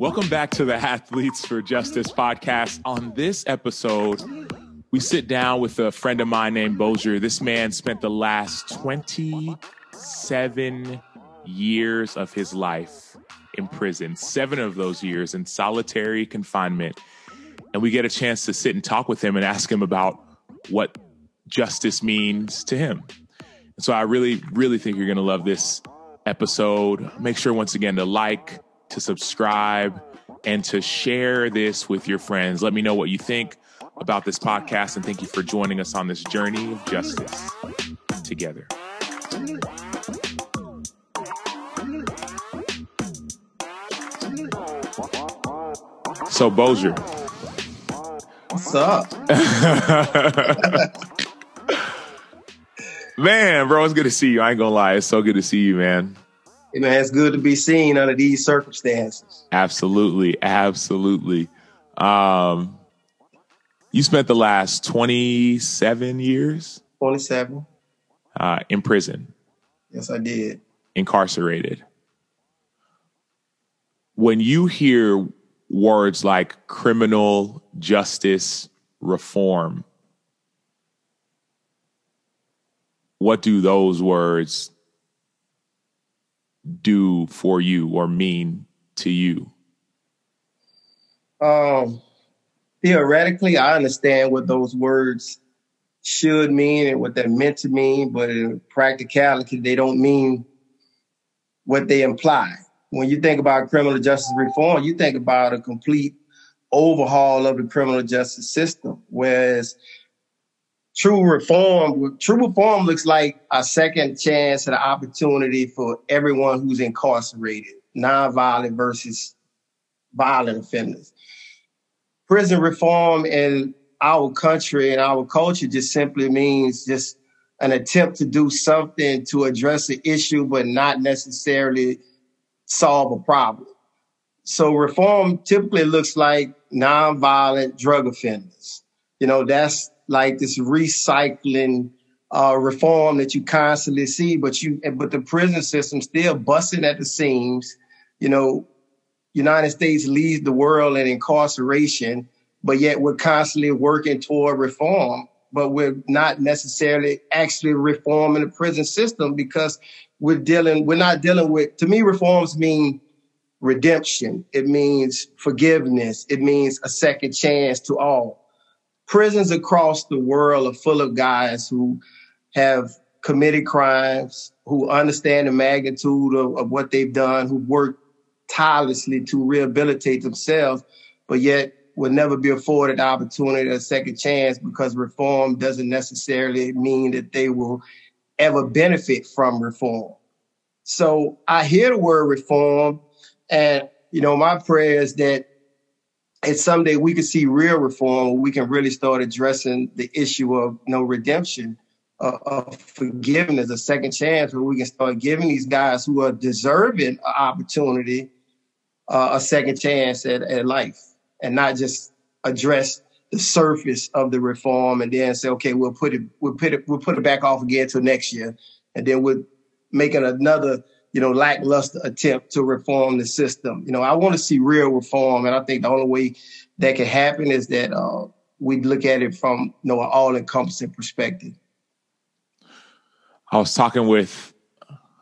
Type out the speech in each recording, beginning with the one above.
Welcome back to the Athletes for Justice podcast. On this episode, we sit down with a friend of mine named Bozier. This man spent the last 27 years of his life in prison, seven of those years in solitary confinement. And we get a chance to sit and talk with him and ask him about what justice means to him. And so I really, really think you're going to love this episode. Make sure once again to like, to subscribe, and to share this with your friends. Let me know what you think about this podcast, and thank you for joining us on this journey of justice together. So, Bozier. What's up? man, bro, it's good to see you. I ain't gonna lie. It's so good to see you, man. Man, it's good to be seen under these circumstances. Absolutely. Absolutely. Um, you spent the last 27 years 27. uh, in prison, Yes, I did. incarcerated. When you hear words like criminal justice reform, what do those words do for you or mean to you? Um, theoretically, I understand what those words should mean and what they're meant to mean, but in practicality, they don't mean what they imply. When you think about criminal justice reform, you think about a complete overhaul of the criminal justice system, whereas true reform, true reform looks like a second chance and an opportunity for everyone who's incarcerated, nonviolent versus violent offenders. Prison reform in our country and our culture just simply means just an attempt to do something to address the issue, but not necessarily solve a problem. So reform typically looks like nonviolent drug offenders. You know, that's like this recycling uh, reform that you constantly see, but you but the prison system still busting at the seams. You know, United States leads the world in incarceration, but yet we're constantly working toward reform, but we're not necessarily actually reforming the prison system because we're dealing we're not dealing with to me reforms mean redemption. It means forgiveness. It means a second chance to all prisons across the world are full of guys who have committed crimes who understand the magnitude of, of what they've done who worked tirelessly to rehabilitate themselves but yet will never be afforded the opportunity a second chance because reform doesn't necessarily mean that they will ever benefit from reform. So I hear the word reform, and you know, my prayer is that it's someday we can see real reform, we can really start addressing the issue of you know redemption, uh, of forgiveness, a second chance, where we can start giving these guys who are deserving an opportunity uh, a second chance at, at life, and not just address the surface of the reform and then say, okay, we'll put it, we'll put it, we'll put it back off again till next year, and then we're making another, you know, lackluster attempt to reform the system. You know, I want to see real reform, and I think the only way that can happen is that uh, we look at it from you know an all-encompassing perspective. I was talking with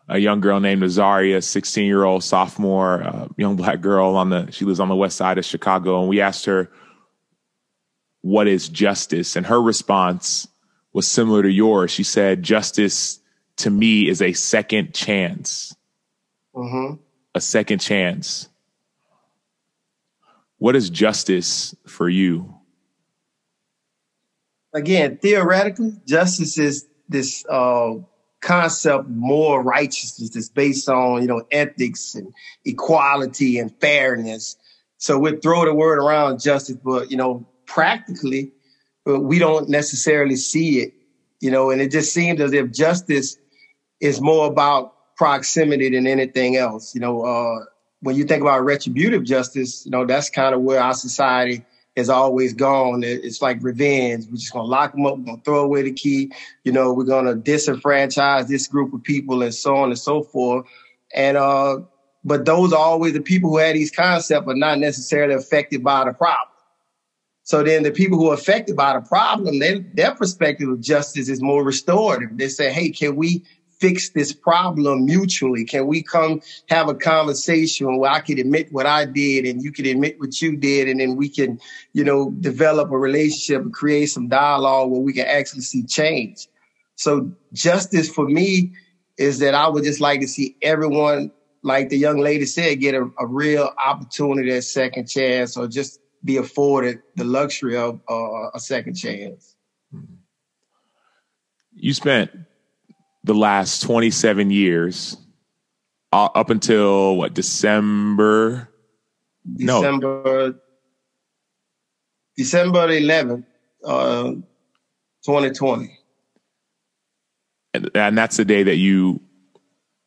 a young girl named Azaria, 16 year old sophomore, uh, young black girl on the, she lives on the west side of Chicago. And we asked her, what is justice? And her response was similar to yours. She said, justice to me is a second chance. Mm-hmm. A second chance. What is justice for you? Again, theoretically, justice is this uh, concept more righteousness that's based on you know ethics and equality and fairness. So we throw the word around justice, but you know practically, we don't necessarily see it. You know, and it just seems as if justice is more about proximity than anything else. You know, uh, when you think about retributive justice, you know that's kind of where our society has always gone. It's like revenge. We're just gonna lock them up. We're gonna throw away the key. You know, we're gonna disenfranchise this group of people and so on and so forth. And uh, but those are always the people who had these concepts are not necessarily affected by the problem. So then the people who are affected by the problem, they, their perspective of justice is more restorative. They say, hey, can we fix this problem mutually? Can we come have a conversation where I could admit what I did and you could admit what you did and then we can, you know, develop a relationship and create some dialogue where we can actually see change. So justice for me is that I would just like to see everyone, like the young lady said, get a, a real opportunity, a second chance, or just be afforded the luxury of uh, a second chance. You spent the last 27 years uh, up until what December? December no. December 11th uh, 2020 and, and that's the day that you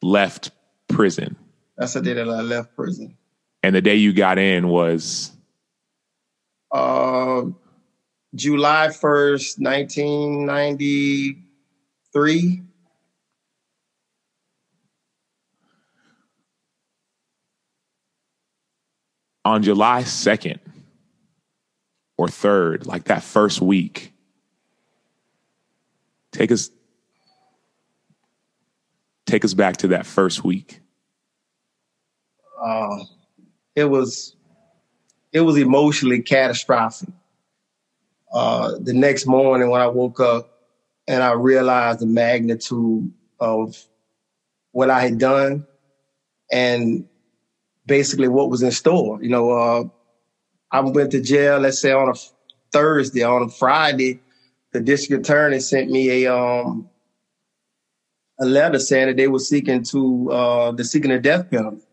left prison. That's the day that I left prison. And the day you got in was? Uh, July 1st 1993 on July 2nd or 3rd, like that first week, take us take us back to that first week. Uh, it was it was emotionally catastrophic. Uh, the next morning when I woke up and I realized the magnitude of what I had done and basically what was in store. You know, uh, I went to jail, let's say on a Thursday, on a Friday, the district attorney sent me a um a letter saying that they were seeking to uh the seeking a death penalty.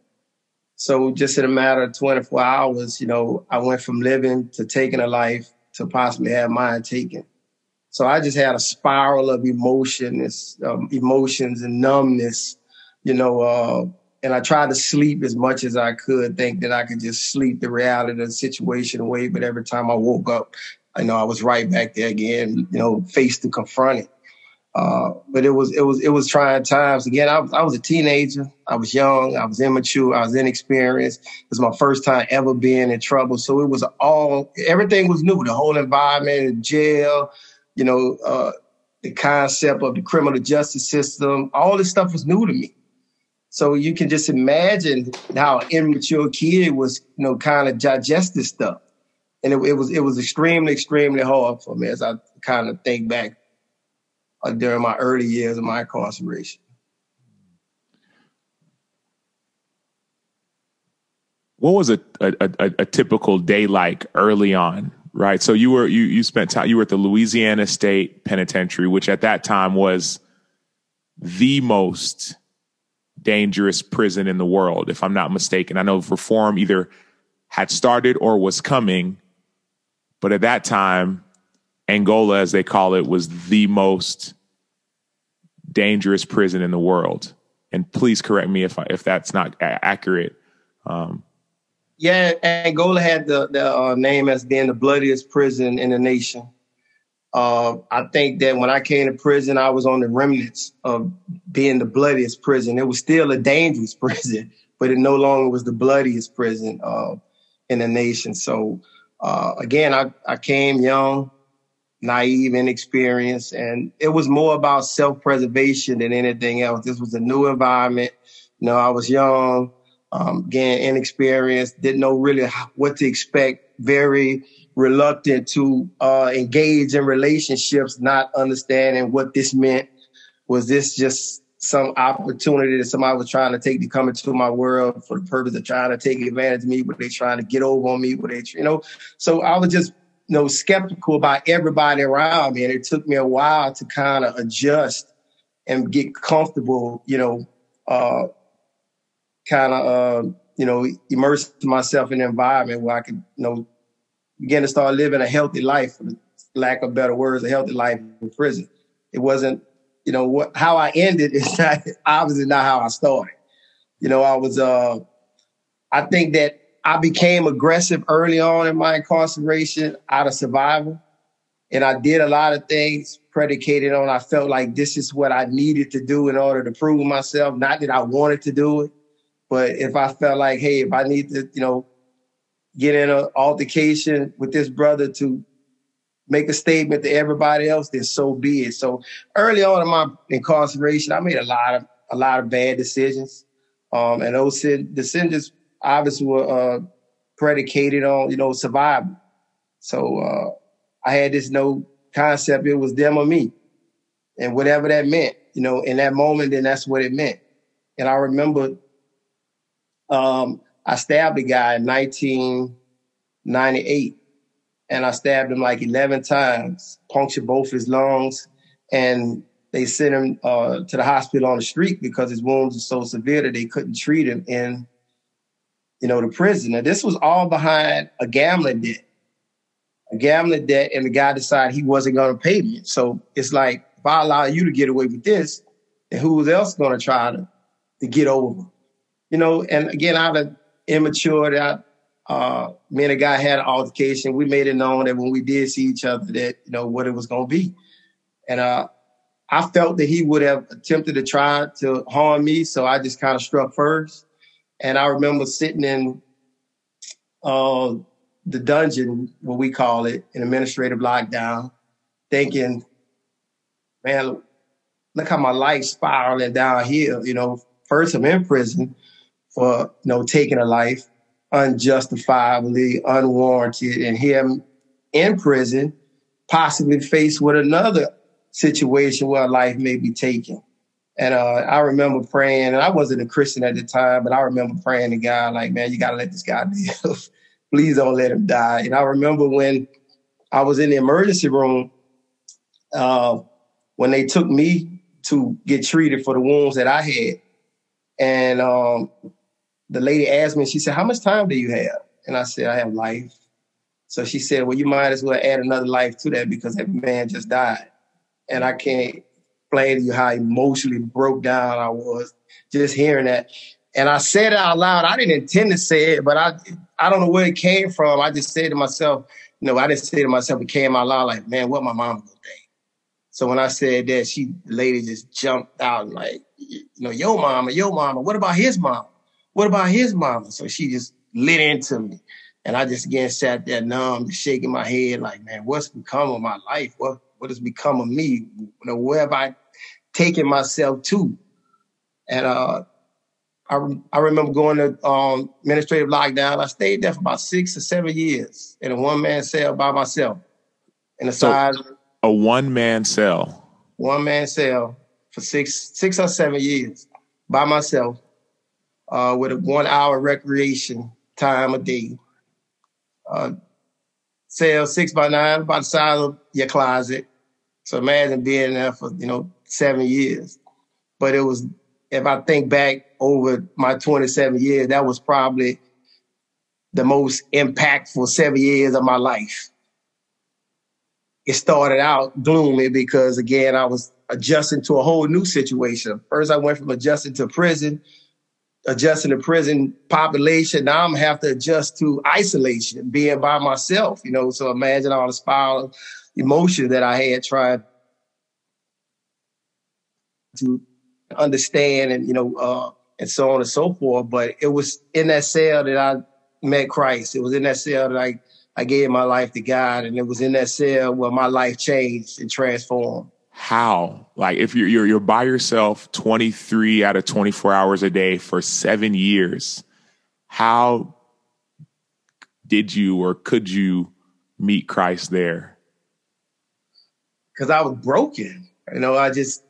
So just in a matter of 24 hours, you know, I went from living to taking a life to possibly have mine taken. So I just had a spiral of emotions, um, emotions and numbness, you know, uh, and I tried to sleep as much as I could, think that I could just sleep the reality of the situation away. But every time I woke up, I know I was right back there again, you know, face to confront it. Uh, but it was it was it was trying times. Again, I was I was a teenager. I was young. I was immature. I was inexperienced. It was my first time ever being in trouble. So it was all everything was new. The whole environment, jail, you know, uh, the concept of the criminal justice system. All this stuff was new to me. So you can just imagine how immature kid was, you know, kind of digest this stuff. And it, it, was it was extremely, extremely hard for me as I kind of think back uh, during my early years of my incarceration. What was a, a, a, a typical day like early on? Right. So you were you you spent time you were at the Louisiana State Penitentiary, which at that time was the most dangerous prison in the world, if I'm not mistaken. I know reform either had started or was coming, but at that time, Angola, as they call it, was the most dangerous prison in the world. And please correct me if I, if that's not a- accurate. Um, yeah, Angola had the, the uh, name as being the bloodiest prison in the nation. Uh, I think that when I came to prison, I was on the remnants of being the bloodiest prison. It was still a dangerous prison, but it no longer was the bloodiest prison uh, in the nation. So uh, again, I, I came young, naive, inexperienced, and it was more about self-preservation than anything else. This was a new environment. You know, I was young, um, again, inexperienced, didn't know really what to expect. Very reluctant to uh, engage in relationships, not understanding what this meant. Was this just some opportunity that somebody was trying to take to come into my world for the purpose of trying to take advantage of me? Were they trying to get over on me? Were they, you know? So I was just, you know, skeptical about everybody around me, and it took me a while to kind of adjust and get comfortable, you know, uh, kind of, uh, you know, immerse myself in an environment where I could, you know, begin to start living a healthy life, lack of better words, a healthy life in prison. It wasn't, you know, what how I ended is not obviously not how I started. You know, I was uh I think that I became aggressive early on in my incarceration out of survival. And I did a lot of things predicated on I felt like this is what I needed to do in order to prove myself. Not that I wanted to do it, But if I felt like, hey, if I need to, you know, get in an altercation with this brother to make a statement to everybody else, then so be it. So early on in my incarceration, I made a lot of a lot of bad decisions. Um, and those decisions obviously were uh, predicated on, you know, survival. So uh, I had this no concept, it was them or me. And whatever that meant, you know, in that moment, then that's what it meant. And I remember um, I stabbed a guy in 1998 and I stabbed him like 11 times, punctured both his lungs, and they sent him uh, to the hospital on the street because his wounds were so severe that they couldn't treat him in, you know, the prison. And this was all behind a gambling debt, a gambling debt, and the guy decided he wasn't going to pay me. So it's like, if I allow you to get away with this, then who else going to try to to get over? You know, and again, of immature, I uh, me and a guy had an altercation. We made it known that when we did see each other, that you know what it was going to be, and uh, I felt that he would have attempted to try to harm me, so I just kind of struck first. And I remember sitting in uh, the dungeon, what we call it, an administrative lockdown, thinking, man, look how my life's spiraling down here. You know, first I'm in prison for you know taking a life unjustifiably, unwarranted, and him in prison, possibly faced with another situation where a life may be taken. And uh, I remember praying, and I wasn't a Christian at the time, but I remember praying to God, like, man, you got to let this guy live. Please don't let him die. And I remember when I was in the emergency room, uh, when they took me to get treated for the wounds that I had. And um, the lady asked me, she said, How much time do you have? And I said, I have life. So she said, Well, you might as well add another life to that because that man just died. And I can't explain to you how emotionally broke down I was just hearing that. And I said it out loud. I didn't intend to say it, but I I don't know where it came from. I just said to myself, you know, I didn't say to myself, it came out loud like, man, what my mom gonna think? So when I said that, she lady just jumped out like, you know, your mama, your mama, what about his mom? What about his mama? So she just lit into me. And I just again sat there numb, shaking my head, like, man, what's become of my life? What what has become of me? You know, where have I taken myself to? And uh, I I remember going to um, administrative lockdown. I stayed there for about six or seven years in a one man cell by myself. In a so size a one man cell. One man cell for six six or seven years by myself uh, with a one hour recreation time a day. Uh, cell six by nine about the size of your closet. So imagine being there for, you know, seven years. But it was, if I think back over my 27 years, that was probably the most impactful seven years of my life. It started out gloomy because again, I was adjusting to a whole new situation. First, I went from adjusting to prison adjusting to prison population. Now I'm have to adjust to isolation, being by myself, you know. So imagine all the spiral emotion that I had trying to understand and, you know, uh, and so on and so forth. But it was in that cell that I met Christ. It was in that cell that I, I gave my life to God. And it was in that cell where my life changed and transformed how? Like if you're, you're you're by yourself 23 out of 24 hours a day for seven years how did you or could you meet christ there? Because i was broken. You know i just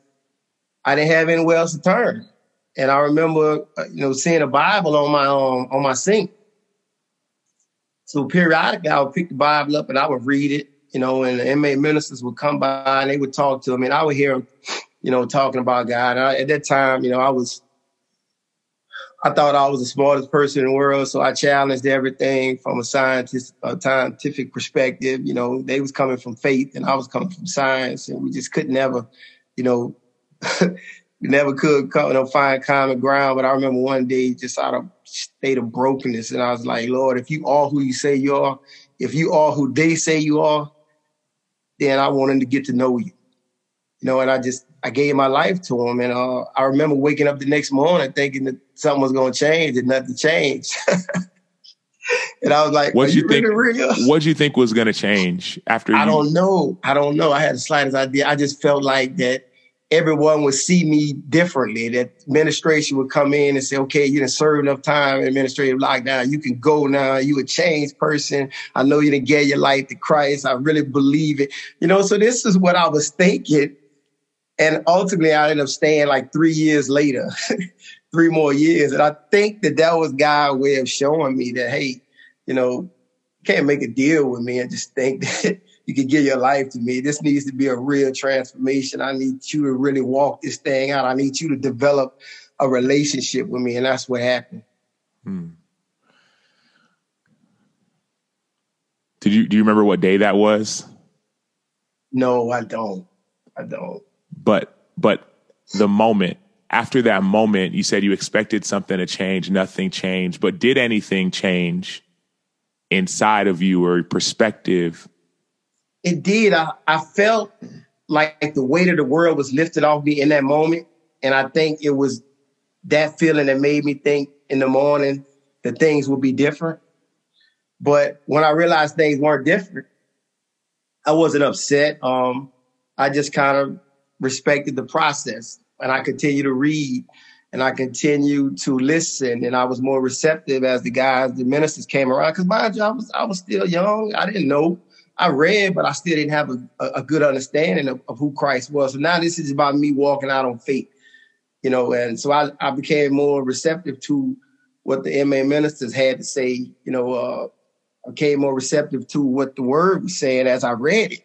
i didn't have anywhere else to turn. And i remember uh, you know seeing a bible on my um, on my sink. So periodically i would pick the bible up and i would read it you know, and the inmate ministers would come by and they would talk to him, and I would hear them, you know, talking about God. I, at that time, you know, I was, I thought I was the smartest person in the world, so I challenged everything from a scientist, a scientific perspective. You know, they was coming from faith, and I was coming from science, and we just could never, you know. never could come, you know, find common ground. But I remember one day, just out of state of brokenness, and I was like, Lord, if you are who you say you are, if you are who they say you are, then I wanted to get to know you. you know, and I just I gave my life to him. And uh, I remember waking up the next morning thinking that something was going to change, and nothing changed. and I was like, "What you, you think? What you think was going to change after?" I you- don't know. I don't know. I had the slightest idea. I just felt like that everyone would see me differently. That administration would come in and say, okay, you didn't serve enough time administrative lockdown. You can go now. You a changed person. I know you didn't get your life to Christ. I really believe it. You know, so this is what I was thinking. And ultimately I ended up staying like three years later, three more years. And I think that that was God's way of showing me that, hey, you know, can't make a deal with me and just think that you can give your life to me. This needs to be a real transformation. I need you to really walk this thing out. I need you to develop a relationship with me. And that's what happened. Hmm. Did you do you remember what day that was? No, I don't. I don't. But but the moment after that moment, you said you expected something to change, nothing changed. But did anything change inside of you or perspective it did. I, I felt like the weight of the world was lifted off me in that moment. And I think it was that feeling that made me think in the morning that things would be different. But when I realized things weren't different, I wasn't upset. Um, I just kind of respected the process and I continued to read and I continued to listen and I was more receptive as the guys, the ministers came around. Cause my job was, I was still young. I didn't know I read, but I still didn't have a, a good understanding of, of, who Christ was. So now this is about me walking out on faith, you know, and so I, I became more receptive to what the MA ministers had to say, you know, uh, I became more receptive to what the word was saying as I read it.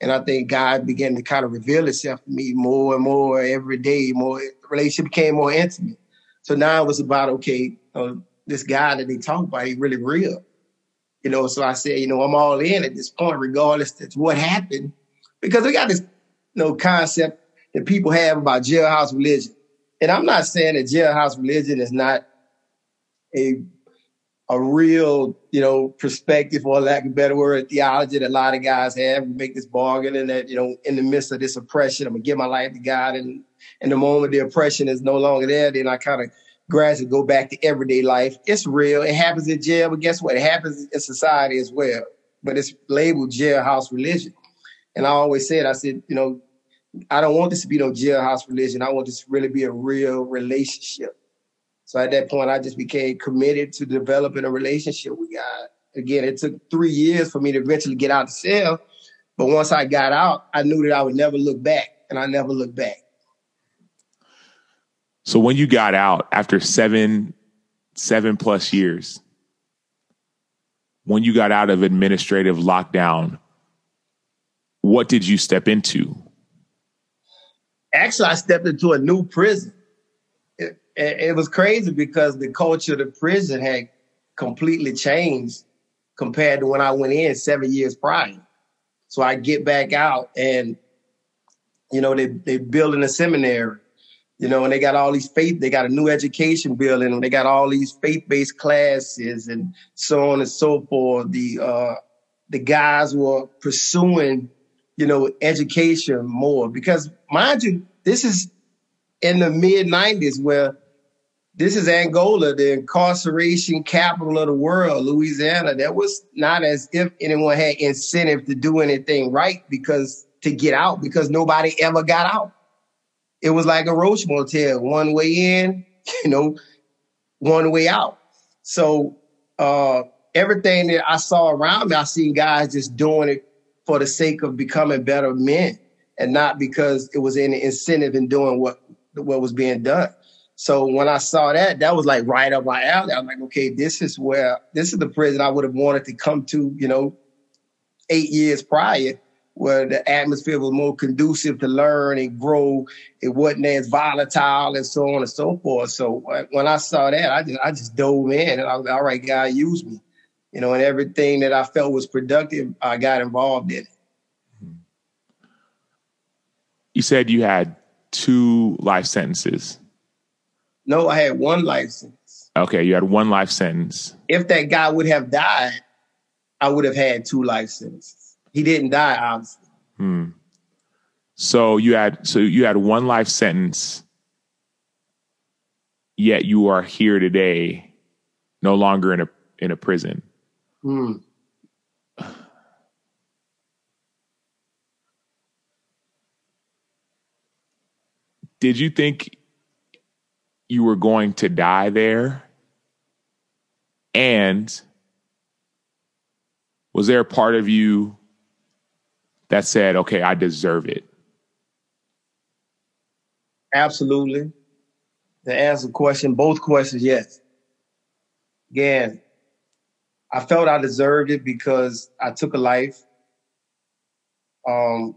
And I think God began to kind of reveal itself to me more and more every day, more relationship became more intimate. So now it was about, okay, uh, this guy that they talk about, he really real. You know, so I said, you know, I'm all in at this point, regardless of what happened, because we got this, you know, concept that people have about jailhouse religion. And I'm not saying that jailhouse religion is not a a real, you know, perspective or lack of better word, theology that a lot of guys have. We make this bargain and that, you know, in the midst of this oppression, I'm gonna give my life to God. And in the moment the oppression is no longer there, then I kind of gradually go back to everyday life. It's real. It happens in jail, but guess what? It happens in society as well. But it's labeled jailhouse religion. And I always said, I said, you know, I don't want this to be no jailhouse religion. I want this to really be a real relationship. So at that point, I just became committed to developing a relationship with God. Again, it took three years for me to eventually get out the cell. But once I got out, I knew that I would never look back, and I never looked back. So when you got out after seven, seven plus years, when you got out of administrative lockdown, what did you step into? Actually, I stepped into a new prison. It, it, was crazy because the culture of the prison had completely changed compared to when I went in seven years prior. So I get back out and, you know, they, they building a seminary you know, and they got all these faith, they got a new education building, and they got all these faith-based classes and so on and so forth. The uh the guys were pursuing, you know, education more because mind you, this is in the mid 90s where this is Angola, the incarceration capital of the world, Louisiana. That was not as if anyone had incentive to do anything right because to get out because nobody ever got out it was like a roach motel, one way in, you know, one way out. So uh, everything that I saw around me, I seen guys just doing it for the sake of becoming better men and not because it was any incentive in doing what what was being done. So when I saw that, that was like right up my alley. I was like, okay, this is where this is the prison I would have wanted to come to, you know, eight years prior where the atmosphere was more conducive to learn and grow. It wasn't as volatile and so on and so forth. So uh, when I saw that, I just I just dove in and I was all right, God, use me. You know, and everything that I felt was productive, I got involved in. It. You said you had two life sentences. No, I had one life sentence. Okay, you had one life sentence. If that guy would have died, I would have had two life sentences. He didn't die, obviously. Hmm. So you had so you had one life sentence, yet you are here today, no longer in a in a prison. Mm. Did you think you were going to die there? And was there a part of you that said, okay, I deserve it? Absolutely. To answer the question, both questions, yes. Again, I felt I deserved it because I took a life. Um,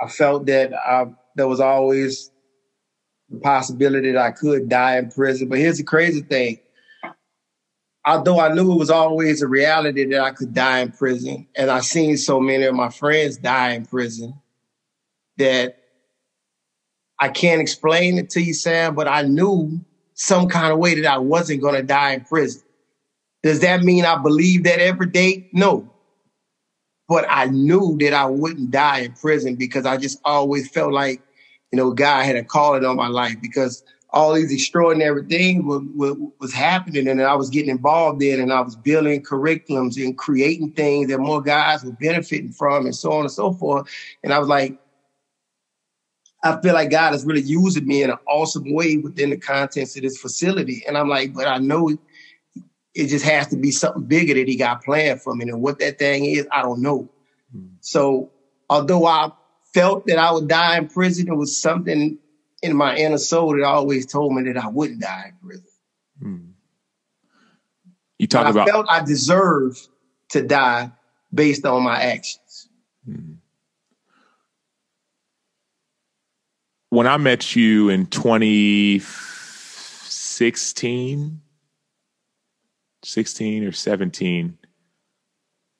I felt that I, there was always the possibility that I could die in prison. But here's the crazy thing. Although I knew it was always a reality that I could die in prison, and I seen so many of my friends die in prison, that I can't explain it to you, Sam, but I knew some kind of way that I wasn't going to die in prison. Does that mean I believe that every day? No. But I knew that I wouldn't die in prison because I just always felt like, you know, God had a calling on my life because all these extraordinary things were, were, was happening and I was getting involved in and I was building curriculums and creating things that more guys were benefiting from and so on and so forth. And I was like, I feel like God is really using me in an awesome way within the contents of this facility. And I'm like, but I know it just has to be something bigger that he got planned for me. And what that thing is, I don't know. Mm. So although I felt that I would die in prison, it was something in my inner soul that always told me that I wouldn't die in prison. Mm. You talk but about I felt I deserved to die based on my actions. Mm. when I met you in 2016, 16 or 17,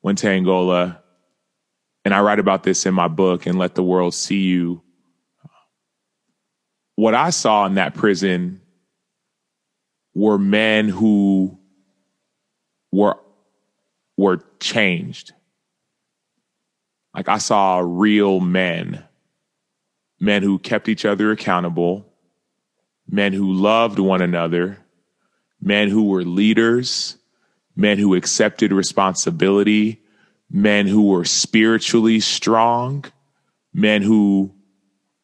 went to Angola, and I write about this in my book and let the world see you. What I saw in that prison were men who were were changed. Like I saw real men men who kept each other accountable, men who loved one another, men who were leaders, men who accepted responsibility, men who were spiritually strong, men who,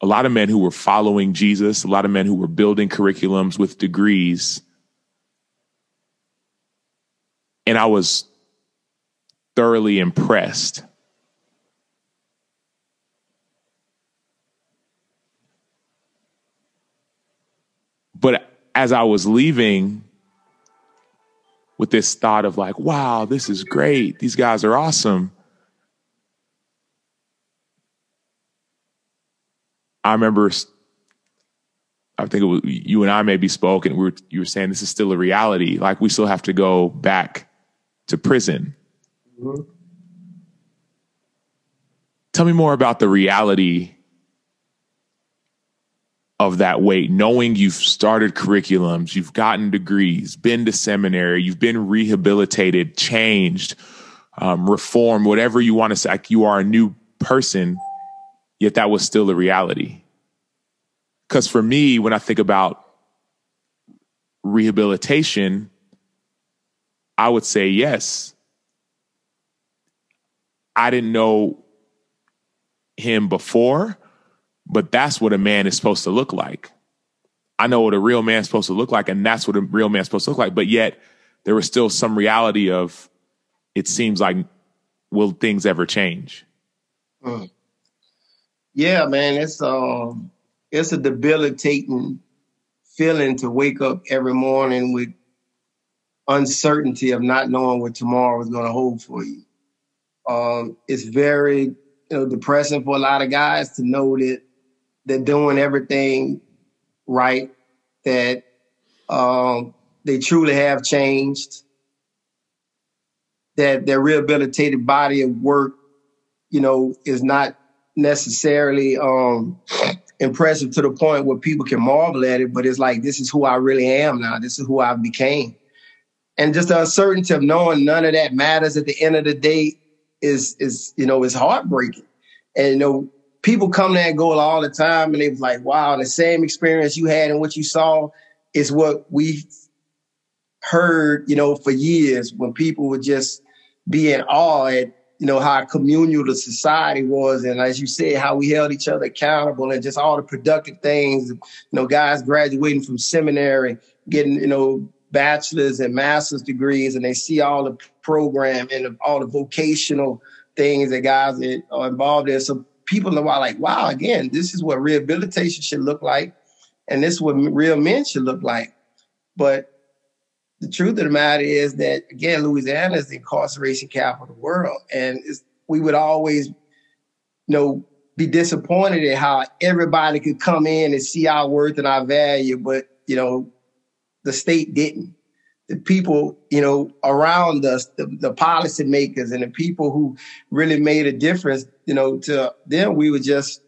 a lot of men who were following Jesus, a lot of men who were building curriculums with degrees. And I was thoroughly impressed But as I was leaving with this thought of like, wow, this is great. These guys are awesome. I remember, I think it was you and I maybe spoke, and we were, you were saying this is still a reality. Like we still have to go back to prison. Mm-hmm. Tell me more about the reality of that weight, knowing you've started curriculums, you've gotten degrees, been to seminary, you've been rehabilitated, changed, um, reformed, whatever you want to say, like you are a new person, yet that was still a reality. Because for me, when I think about rehabilitation, I would say yes. I didn't know him before but that's what a man is supposed to look like. I know what a real man's supposed to look like, and that's what a real man's supposed to look like. But yet, there was still some reality of it seems like, will things ever change? Mm. Yeah, man, it's um, it's a debilitating feeling to wake up every morning with uncertainty of not knowing what tomorrow is going to hold for you. Um, it's very you know depressing for a lot of guys to know that they're doing everything right, that um, they truly have changed, that their rehabilitated body of work, you know, is not necessarily um, impressive to the point where people can marvel at it, but it's like, this is who I really am now. This is who I became. And just the uncertainty of knowing none of that matters at the end of the day is, is, you know, is heartbreaking. And, you know, people come to Angola all the time and they was like, wow, the same experience you had and what you saw is what we heard, you know, for years when people would just be in awe at, you know, how communal the society was. And as you said, how we held each other accountable and just all the productive things, you know, guys graduating from seminary, getting, you know, bachelor's and master's degrees, and they see all the program and all the vocational things that guys are involved in. So people are like, wow, again, this is what rehabilitation should look like. And this is what real men should look like. But the truth of the matter is that, again, Louisiana is the incarceration capital of the world. And we would always, you know, be disappointed at how everybody could come in and see our worth and our value, but, you know, the state didn't the people, you know, around us, the, the policymakers and the people who really made a difference, you know, to them, we were just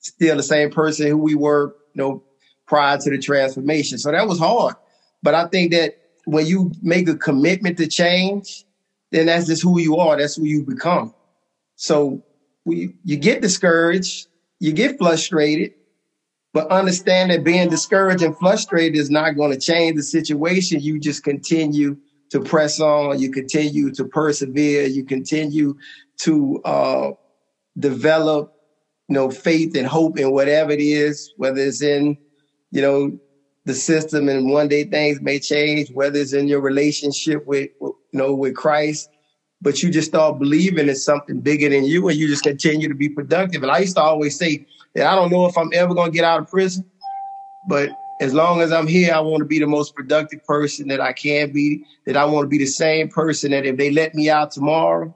still the same person who we were, you know, prior to the transformation. So that was hard. But I think that when you make a commitment to change, then that's just who you are. That's who you become. So we, you get discouraged, you get frustrated, but understand that being discouraged and frustrated is not going to change the situation. You just continue to press on. You continue to persevere. You continue to uh, develop, you know, faith and hope in whatever it is, whether it's in, you know, the system and one day things may change, whether it's in your relationship with, you know, with Christ, but you just start believing in something bigger than you and you just continue to be productive. And I used to always say, that I don't know if I'm ever going to get out of prison, but as long as I'm here, I want to be the most productive person that I can be, that I want to be the same person that if they let me out tomorrow,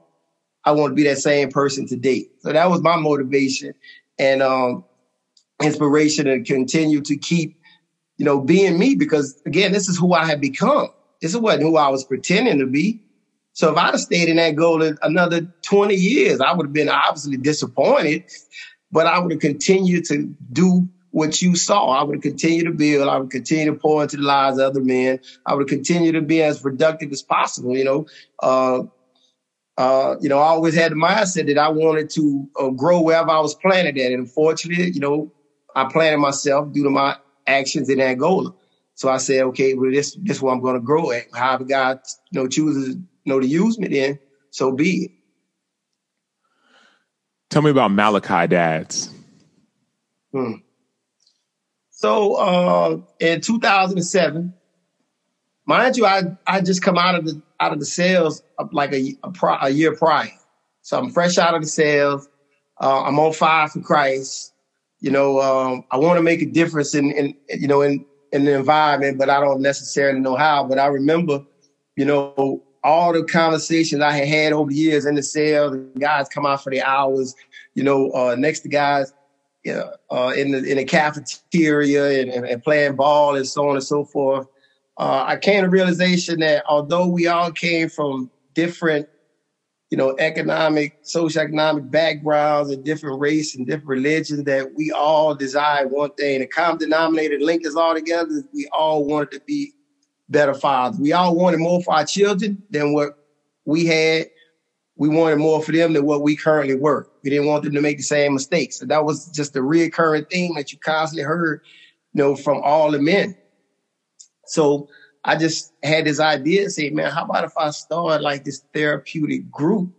I want to be that same person today. So that was my motivation and um, inspiration to continue to keep, you know, being me because again, this is who I had become. This wasn't who I was pretending to be. So if I'd have stayed in Angola another 20 years, I would have been obviously disappointed but I would have continued to do what you saw. I would continue to build. I would continue to pour into the lives of other men. I would continue to be as productive as possible. You know, uh, uh, you know, I always had the mindset that I wanted to uh, grow wherever I was planted at. And unfortunately, you know, I planted myself due to my actions in Angola. So I said, okay, well, this, this is where I'm going to grow at. However God, you know, chooses, you know, to use me then, so be it. Tell me about Malachi Dads. Hmm. So uh, in 2007, mind you, I I just come out of the out of the sales like a a, a year prior. So I'm fresh out of the sales. Uh, I'm on fire for Christ. You know, um, I want to make a difference in, in you know in in the environment, but I don't necessarily know how. But I remember, you know, all the conversations I had had over the years in the sales, guys come out for the hours, you know, uh, next to guys you know, uh, in the in the cafeteria and, and, and, playing ball and so on and so forth. Uh, I came to realization that although we all came from different, you know, economic, socioeconomic backgrounds and different race and different religions, that we all desire one thing. The common denominator link us all together. We all wanted to be better fathers. We all wanted more for our children than what we had. We wanted more for them than what we currently were. We didn't want them to make the same mistakes. So that was just a reoccurring thing that you constantly heard, you know, from all the men. So I just had this idea, say, man, how about if I start like this therapeutic group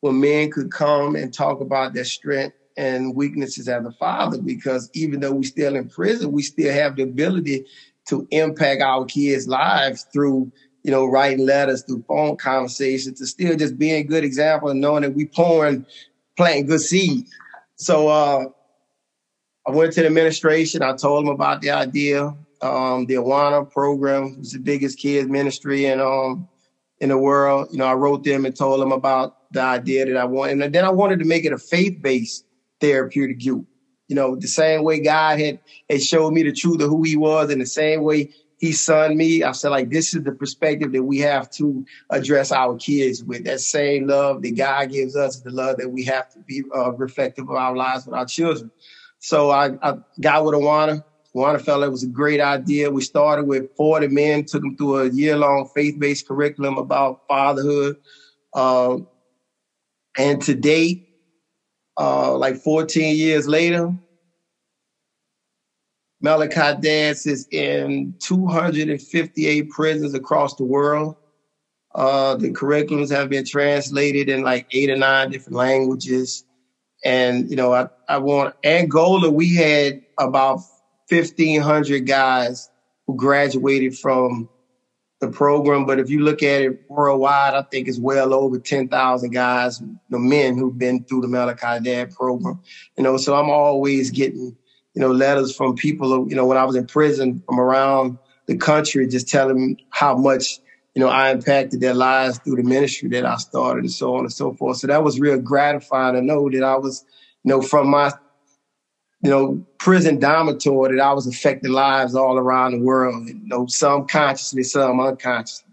where men could come and talk about their strength and weaknesses as a father? Because even though we're still in prison, we still have the ability to impact our kids' lives through, you know, writing letters, through phone conversations, to still just being a good example and knowing that we pouring, planting good seed. So uh, I went to the administration. I told them about the idea. Um, the Awana program was the biggest kids ministry in um, in the world. You know, I wrote them and told them about the idea that I wanted, and then I wanted to make it a faith based therapeutic group. You know, the same way God had, had showed me the truth of who he was and the same way he son me. I said, like, this is the perspective that we have to address our kids with. That same love that God gives us, the love that we have to be uh, reflective of our lives with our children. So I, I got with Awana. Felt it was a great idea. We started with 40 men, took them through a year long faith based curriculum about fatherhood. Uh, and to date, uh, like 14 years later, Malachi Dads is in 258 prisons across the world. Uh, the curriculums have been translated in like eight or nine different languages. And, you know, I, I want Angola, we had about 1,500 guys who graduated from the program. But if you look at it worldwide, I think it's well over 10,000 guys, the men who've been through the Malachi Dad program. You know, so I'm always getting, you know, letters from people, you know, when I was in prison from around the country, just telling me how much, you know, I impacted their lives through the ministry that I started and so on and so forth. So that was real gratifying to know that I was, you know, from my you know, prison dormitory that I was affecting lives all around the world, you know, some consciously, some unconsciously.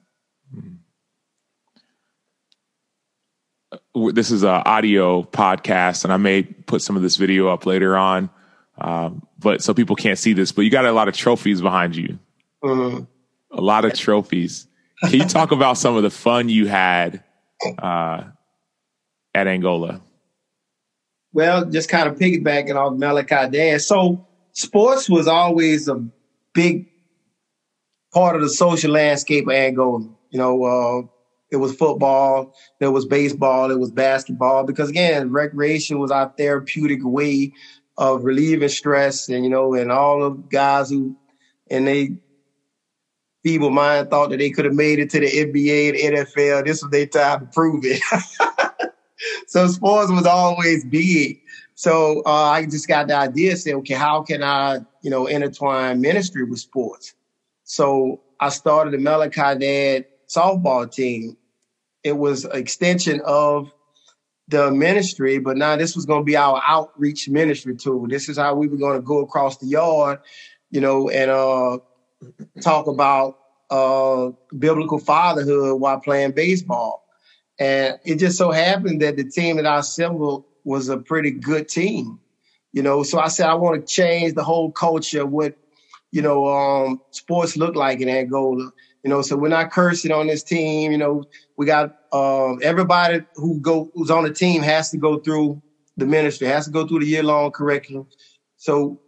This is an audio podcast, and I may put some of this video up later on, um, but so people can't see this. But you got a lot of trophies behind you, mm-hmm. a lot of trophies. Can you talk about some of the fun you had uh, at Angola? Well, just kind of piggybacking off Malachi Dads. So sports was always a big part of the social landscape of Angola. You know, uh, it was football, there was baseball, it was basketball, because again, recreation was our therapeutic way of relieving stress and, you know, and all the guys who, and they feeble mind thought that they could have made it to the NBA, and NFL. This was their time to prove it. so sports was always big. So uh, I just got the idea, say, okay, how can I, you know, intertwine ministry with sports? So I started the Malachi Dad softball team. It was an extension of the ministry, but now this was going to be our outreach ministry tool. This is how we were going to go across the yard, you know, and uh, talk about uh, biblical fatherhood while playing baseball. And it just so happened that the team that I assembled was a pretty good team, you know. So I said I want to change the whole culture of what, you know, um, sports look like in Angola. You know, so we're not cursing on this team. You know, we got um, everybody who go who's on the team has to go through the ministry, has to go through the year long curriculum. So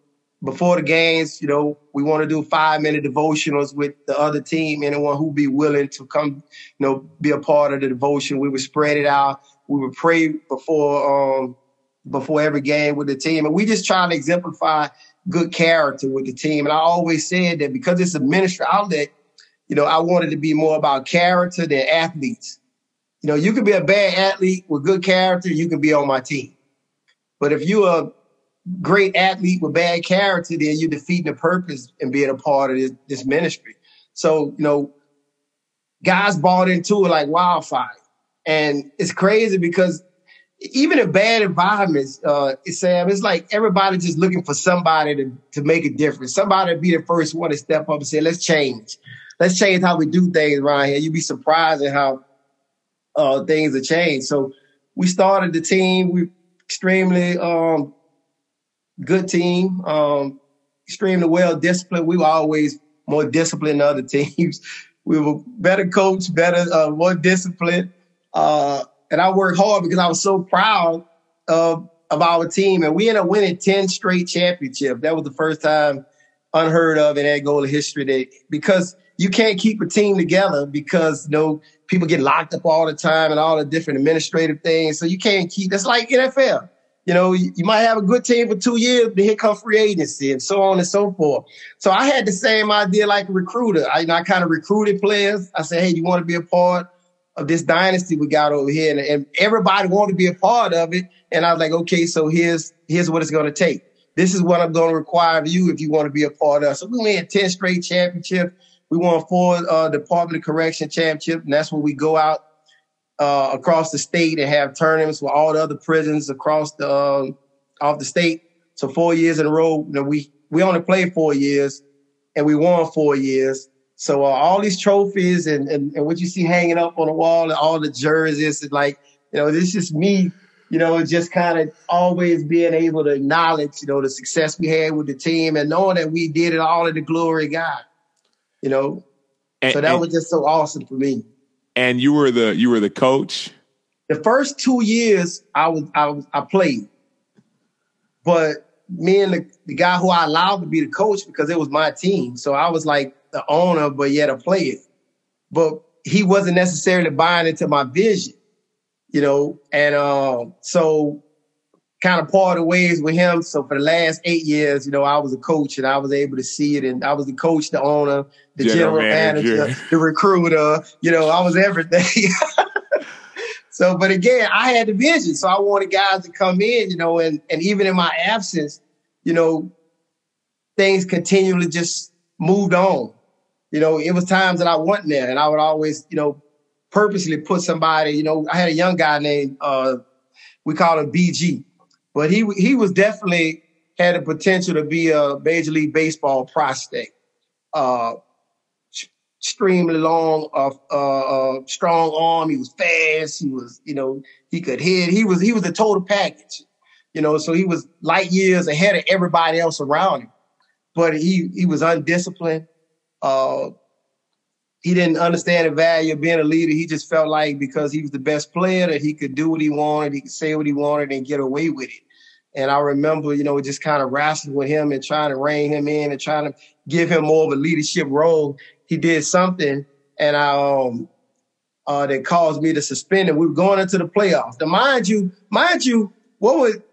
before the games, you know, we want to do five minute devotionals with the other team, anyone who be willing to come, you know, be a part of the devotion. We would spread it out. We would pray before, um, before every game with the team. And we just try to exemplify good character with the team. And I always said that because it's a ministry outlet, you know, I wanted to be more about character than athletes. You know, you could be a bad athlete with good character, you can be on my team. But if you're a great athlete with bad character, then you're defeating the purpose and being a part of this, this ministry. So, you know, guys bought into it like wildfire. And it's crazy because even in bad environments, uh, Sam, it's like everybody just looking for somebody to, to make a difference. Somebody to be the first one to step up and say, let's change. Let's change how we do things around here. You'd be surprised at how uh, things have changed. So we started the team. We extremely um, good team, um, extremely well disciplined. We were always more disciplined than other teams. we were better coached, better, uh, more disciplined. Uh, and I worked hard because I was so proud of, of our team. And we ended up winning 10 straight championships. That was the first time unheard of in Angola history that because you can't keep a team together because you know people get locked up all the time and all the different administrative things. So you can't keep that's like NFL you know, you, might have a good team for two years, but here come free agency and so on and so forth. So I had the same idea like a recruiter. I, you know, I kind of recruited players. I said, hey, you want to be a part of this dynasty we got over here? And, and everybody wanted to be a part of it. And I was like, okay, so here's here's what it's going to take. This is what I'm going to require of you if you want to be a part of. So we won 10 straight championships. We won four uh, Department of Correction championships, and that's when we go out uh, across the state and have tournaments with all the other prisons across the uh, off the state. So four years in a row. You know, we we only played four years, and we won four years. So uh, all these trophies and, and and what you see hanging up on the wall and all the jerseys, and like you know, this is me. You know, just kind of always being able to acknowledge, you know, the success we had with the team and knowing that we did it all in the glory of God. You know, and, so that and, was just so awesome for me and you were the you were the coach. The first two years I was I was I played. but me and the, the guy who I allowed to be the coach because it was my team. So I was like the owner, but yet a player. But he wasn't necessarily buying into my vision, you know. And uh, so kind of parted ways with him. So for the last eight years, you know, I was a coach and I was able to see it. And I was the coach, the owner, the general, general manager. manager, the recruiter. You know, I was everything. so, but again, I had the vision. So I wanted guys to come in, you know, and, and even in my absence, you know, things continually just moved on. You know, it was times that I wasn't there and I would always, you know, purposely put somebody, you know, I had a young guy named, uh, we call him BG but he he was definitely had the potential to be a major league baseball prospect. Uh, extremely long, uh, uh, strong arm. He was fast. He was, you know, he could hit. He was he was a total package. You know, so he was light years ahead of everybody else around him. But he he was undisciplined. Uh, he didn't understand the value of being a leader. He just felt like because he was the best player that he could do what he wanted, he could say what he wanted and get away with it. And I remember, you know, just kind of wrestling with him and trying to rein him in and trying to give him more of a leadership role. He did something and I, um, uh, that caused me to suspend him. We were going into the playoffs. Now, mind you, mind you, what would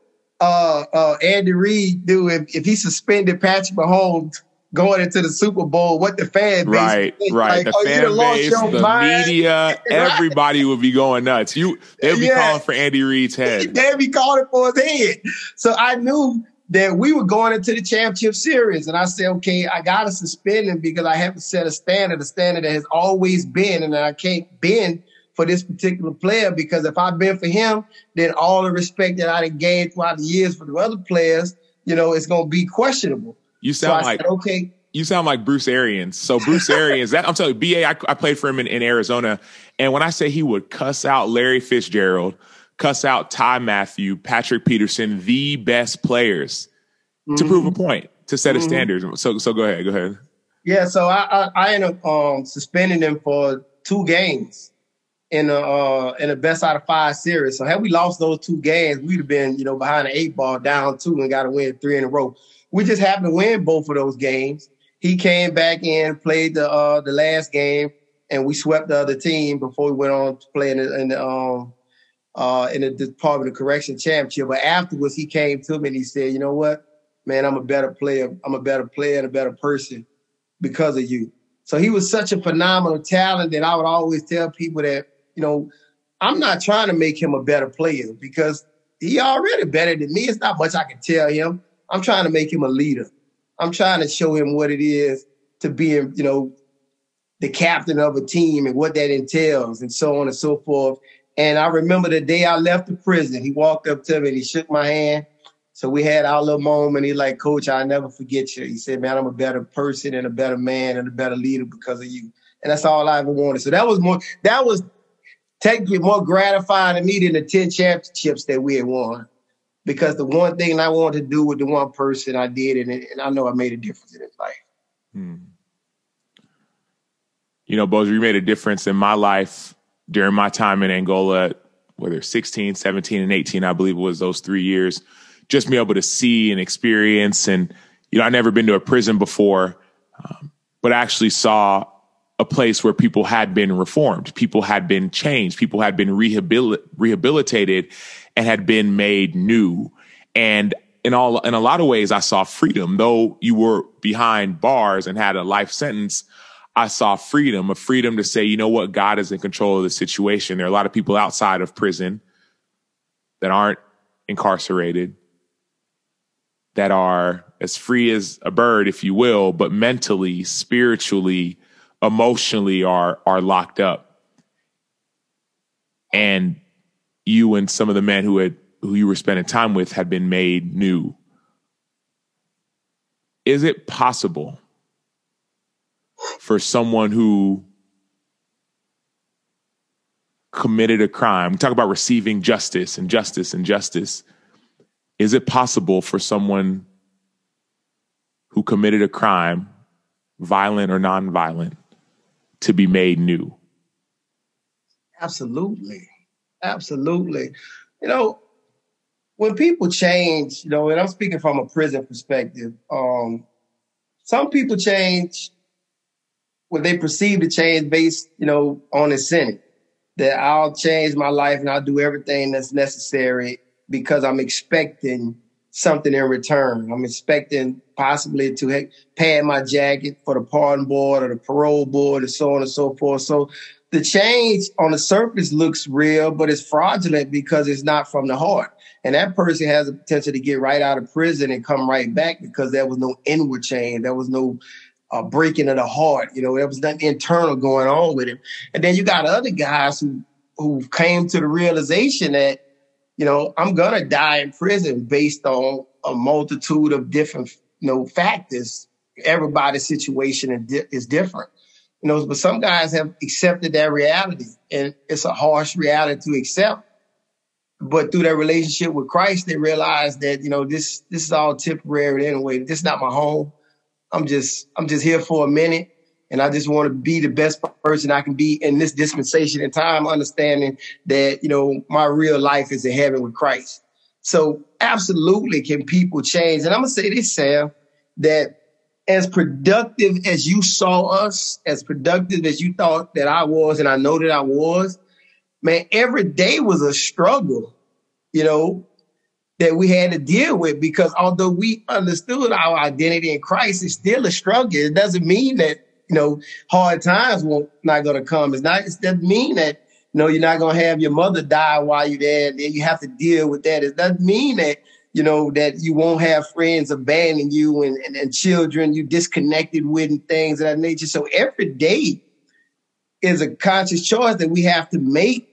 uh, uh, Andy Reid do if, if he suspended Patrick Mahomes going into the Super Bowl, what the fan base right, right, like, the oh, fan base, the mind. media, everybody would be going nuts. You, they'd be yeah. calling for Andy Reid's head. they'd be calling for his head. So I knew that we were going into the championship series, and I said, okay, I got to suspend him because I have to set a standard, a standard that has always been, and I can't bend for this particular player because if I've been for him, then all the respect that I gained throughout the years for the other players, you know, it's going to be questionable. You sound so like said, okay. You sound like Bruce Arians. So Bruce Arians, that I'm telling you, BA, I, I played for him in, in Arizona, and when I say he would cuss out Larry Fitzgerald, cuss out Ty Mathieu, Patrick Peterson, the best players mm-hmm. to prove a mm-hmm. point, to set mm-hmm. a standard. So, so go ahead, go ahead. Yeah, so I I, I ended up um, suspending him for two games in a uh, in a best out of five series. So had we lost those two games, we'd have been you know behind the eight ball, down two, and got to win three in a row. We just happened to win both of those games. He came back in, played the uh, the last game, and we swept the other team before we went on to play in the, in the um uh in the Department of Correction championship. But afterwards, he came to me and he said, "You know what, man? I'm a better player. I'm a better player and a better person because of you." So he was such a phenomenal talent that I would always tell people that you know I'm not trying to make him a better player because he already better than me. It's not much I can tell him. I'm trying to make him a leader. I'm trying to show him what it is to be, you know, the captain of a team and what that entails and so on and so forth. And I remember the day I left the prison, he walked up to me and he shook my hand. So we had our little moment. He like, Coach, I'll never forget you. He said, Man, I'm a better person and a better man and a better leader because of you. And that's all I ever wanted. So that was more that was technically more gratifying to me than the 10 championships that we had won because the one thing I wanted to do with the one person I did, and, and I know I made a difference in his life. Hmm. You know, Bossier, you made a difference in my life during my time in Angola, whether 16, 17, and 18, I believe it was those three years. Just be able to see and experience. And, you know, I'd never been to a prison before, um, but I actually saw a place where people had been reformed, people had been changed, people had been rehabil- rehabilitated and had been made new. And in all, in a lot of ways, I saw freedom. Though you were behind bars and had a life sentence, I saw freedom, a freedom to say, you know what, God is in control of the situation. There are a lot of people outside of prison that aren't incarcerated, that are as free as a bird, if you will, but mentally, spiritually, emotionally are are locked up. And you and some of the men who had who you were spending time with had been made new. Is it possible for someone who committed a crime, talk about receiving justice and justice and justice. Is it possible for someone who committed a crime, violent or nonviolent, to be made new? Absolutely. Absolutely. You know, when people change, you know, and I'm speaking from a prison perspective, um, some people change when they perceive to change based, you know, on incentive. That I'll change my life and I'll do everything that's necessary because I'm expecting something in return. I'm expecting possibly to pad my jacket for the pardon board or the parole board and so on and so forth. So the change on the surface looks real, but it's fraudulent because it's not from the heart. And that person has the potential to get right out of prison and come right back because there was no inward change. There was no uh, breaking of the heart. You know, there was nothing internal going on with him. And then you got other guys who, who came to the realization that you know, I'm gonna die in prison based on a multitude of different, you know, factors. Everybody's situation is different, you know. But some guys have accepted that reality, and it's a harsh reality to accept. But through their relationship with Christ, they realize that you know this this is all temporary anyway. This is not my home. I'm just I'm just here for a minute and I just want to be the best person I can be in this dispensation in time, understanding that, you know, my real life is in heaven with Christ. So absolutely can people change. And I'm to say this, Sam, that as productive as you saw us, as productive as you thought that I was, and I know that I was, man, every day was a struggle, you know, that we had to deal with because although we understood our identity in Christ, it's still a struggle. It doesn't mean that you know, hard times won't not gonna come. It's not it doesn't mean that you know you're not gonna have your mother die while you're there and you have to deal with that. It doesn't mean that you know that you won't have friends abandon you and, and, and children you disconnected with and things of that nature. So every day is a conscious choice that we have to make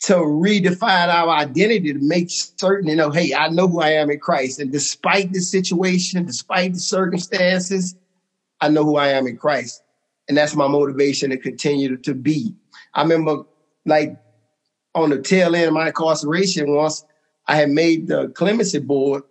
to redefine our identity to make certain, you know, hey, I know who I am in Christ. And despite the situation, despite the circumstances, I know who I am in Christ. And that's my motivation to continue to be. I remember like on the tail end of my incarceration, once I had made the clemency board,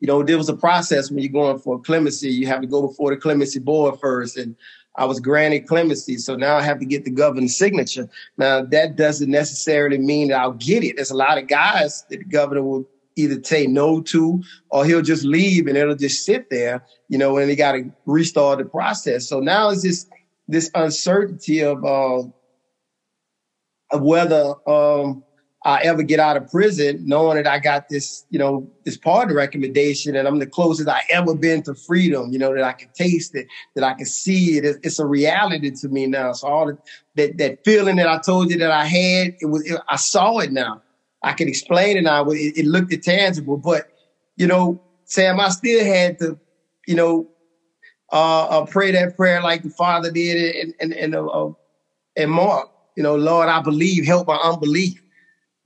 you know, there was a process when you're going for clemency. You have to go before the clemency board first. And I was granted clemency. So now I have to get the governor's signature. Now that doesn't necessarily mean that I'll get it. There's a lot of guys that the governor will either say no to or he'll just leave and it'll just sit there, you know, and they got to restart the process. So now it's this this uncertainty of uh, of whether um, I ever get out of prison, knowing that I got this, you know, this pardon recommendation, and I'm the closest I ever been to freedom. You know, that I can taste it, that I can see it. It's, a reality to me now. So all the, that that feeling that I told you that I had, it was it, I saw it now. I can explain it now. It, it looked tangible, but you know, Sam, I still had to, you know, uh, uh, pray that prayer like the Father did in and, in, uh, uh, in Mark. You know, Lord, I believe, help my unbelief,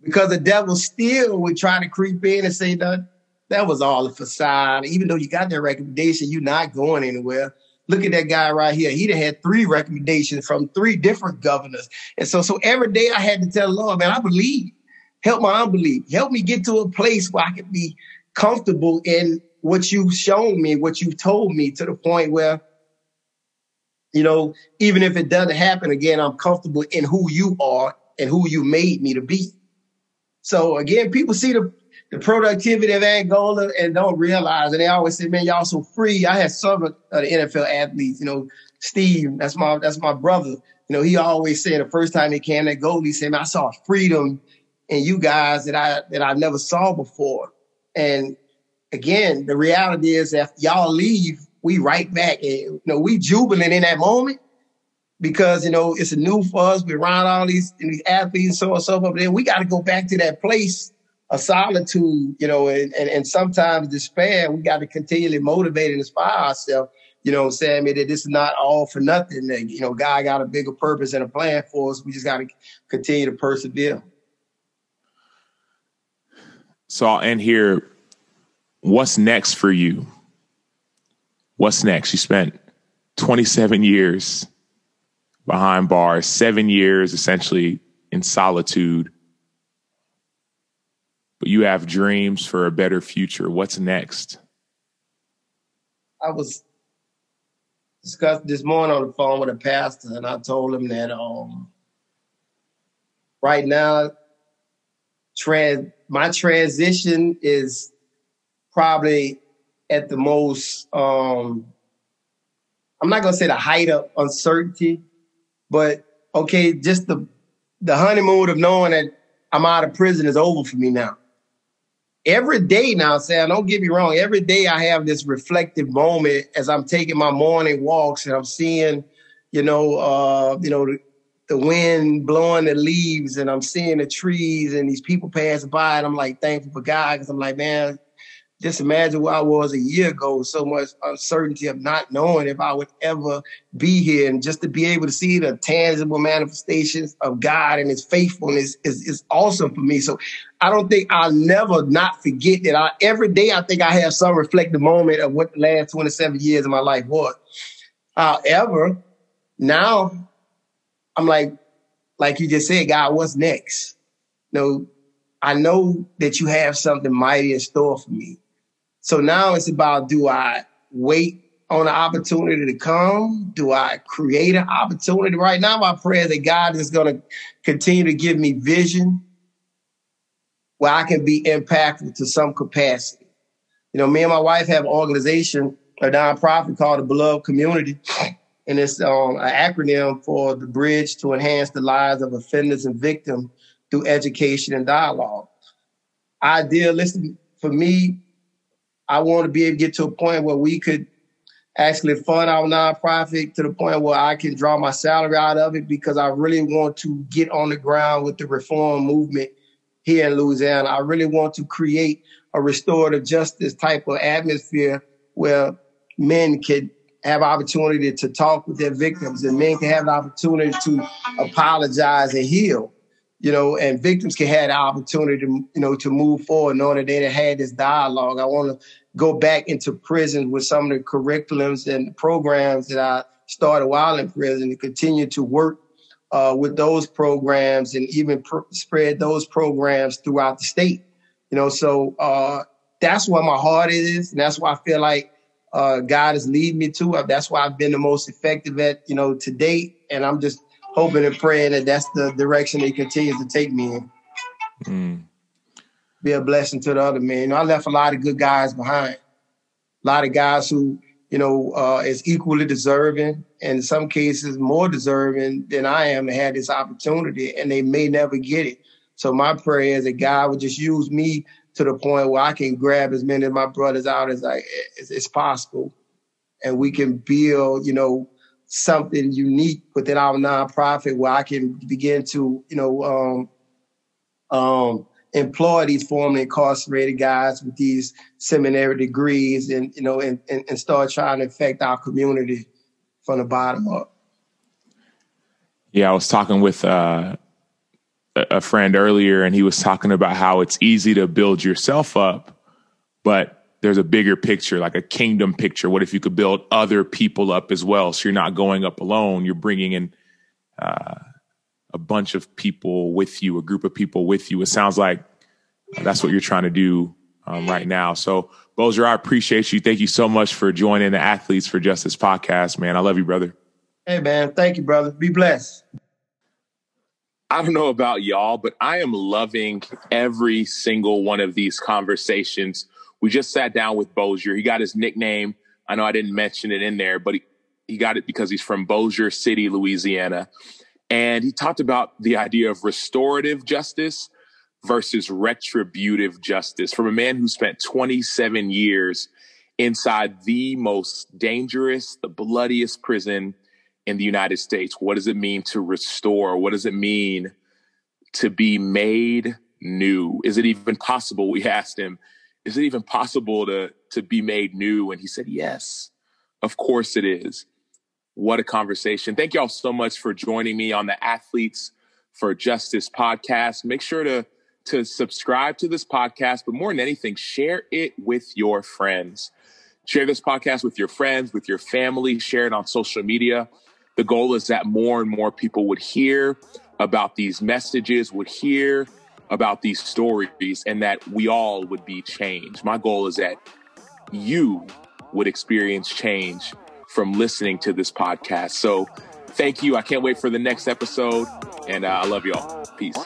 because the devil still would try to creep in and say that that was all a facade. Even though you got that recommendation, you're not going anywhere. Look at that guy right here. He'd had three recommendations from three different governors. And so, so every day I had to tell the Lord, man, I believe help my unbelief. Help me get to a place where I can be comfortable in what you've shown me, what you've told me to the point where, you know, even if it doesn't happen again, I'm comfortable in who you are and who you made me to be. So again, people see the, the productivity of Angola and don't realize, and they always say, man, y'all so free. I had some of the NFL athletes, you know, Steve, that's my, that's my brother. You know, he always said the first time he came to Gold, he said, man, I saw freedom and you guys that I that I never saw before. And again, the reality is that y'all leave, we right back. And you know, we jubilant in that moment because you know it's a new for us. We're around all these these athletes and so on and so forth. Then we got to go back to that place of solitude, you know, and, and, and sometimes despair. We got to continually motivate and inspire ourselves. You know, saying that this is not all for nothing. That, you know, God got a bigger purpose and a plan for us. We just got to continue to persevere. So I'll end here. What's next for you? What's next? You spent 27 years behind bars, seven years essentially in solitude. But you have dreams for a better future. What's next? I was discussed this morning on the phone with a pastor, and I told him that um, right now trans my transition is probably at the most um I'm not gonna say the height of uncertainty, but okay, just the the honeymoon of knowing that I'm out of prison is over for me now. Every day now, Sam, don't get me wrong. Every day I have this reflective moment as I'm taking my morning walks and I'm seeing, you know, uh, you know, the, the wind blowing the leaves and I'm seeing the trees and these people passing by and I'm like thankful for God because I'm like, man, just imagine where I was a year ago, so much uncertainty of not knowing if I would ever be here. And just to be able to see the tangible manifestations of God and his faithfulness is, is awesome for me. So I don't think I'll never not forget that I, every day I think I have some reflective moment of what the last 27 years of my life was. However, now I'm like, like you just said, God, what's next? You know, I know that you have something mighty in store for me. So now it's about do I wait on an opportunity to come? Do I create an opportunity? Right now, my prayer that God is going to continue to give me vision where I can be impactful to some capacity. You know, me and my wife have an organization, a nonprofit called the Beloved Community, and it's um, an acronym for the Bridge to Enhance the Lives of Offenders and Victims through Education and Dialogue. Idealistic for me, I want to be able to get to a point where we could actually fund our nonprofit to the point where I can draw my salary out of it because I really want to get on the ground with the reform movement here in Louisiana. I really want to create a restorative justice type of atmosphere where men can have opportunity to talk with their victims and men can have the opportunity to apologize and heal you know, and victims can have the opportunity to, you know, to move forward knowing that they had this dialogue. I want to go back into prison with some of the curriculums and programs that I started while in prison and continue to work uh, with those programs and even pr- spread those programs throughout the state. You know, so uh, that's where my heart is, and that's why I feel like uh, God is leading me to. That's why I've been the most effective at, you know, to date, and I'm just hoping and praying that that's the direction He continues to take me in. Mm be a blessing to the other men. You know, I left a lot of good guys behind. A lot of guys who, you know, uh, is equally deserving, and in some cases more deserving than I am to have this opportunity, and they may never get it. So my prayer is that God would just use me to the point where I can grab as many of my brothers out as I as, as possible, and we can build, you know, something unique within our nonprofit where I can begin to, you know, um, um, employ these formerly incarcerated guys with these seminary degrees and you know and, and, and start trying to affect our community from the bottom up. Yeah i was talking with uh, a friend earlier and he was talking about how it's easy to build yourself up but there's a bigger picture like a kingdom picture what if you could build other people up as well so you're not going up alone you're bringing in uh, a bunch of people with you, a group of people with you. It sounds like that's what you're trying to do um, right now. So, Bossier, I appreciate you. Thank you so much for joining the Athletes for Justice podcast, man. I love you, brother. Hey, man. Thank you, brother. Be blessed. I don't know about y'all, but I am loving every single one of these conversations. We just sat down with Bossier. He got his nickname. I know I didn't mention it in there, but he, he got it because he's from Bossier City, Louisiana. And he talked about the idea of restorative justice versus retributive justice from a man who spent 27 years inside the most dangerous, the bloodiest prison in the United States. What does it mean to restore? What does it mean to be made new? Is it even possible? We asked him, is it even possible to, to be made new? And he said, yes, of course it is. What a conversation. Thank you all so much for joining me on the Athletes for Justice podcast. Make sure to to subscribe to this podcast, but more than anything, share it with your friends. Share this podcast with your friends, with your family, share it on social media. The goal is that more and more people would hear about these messages, would hear about these stories, and that we all would be changed. My goal is that you would experience change from listening to this podcast. So thank you. I can't wait for the next episode. And uh, I love y'all. Peace.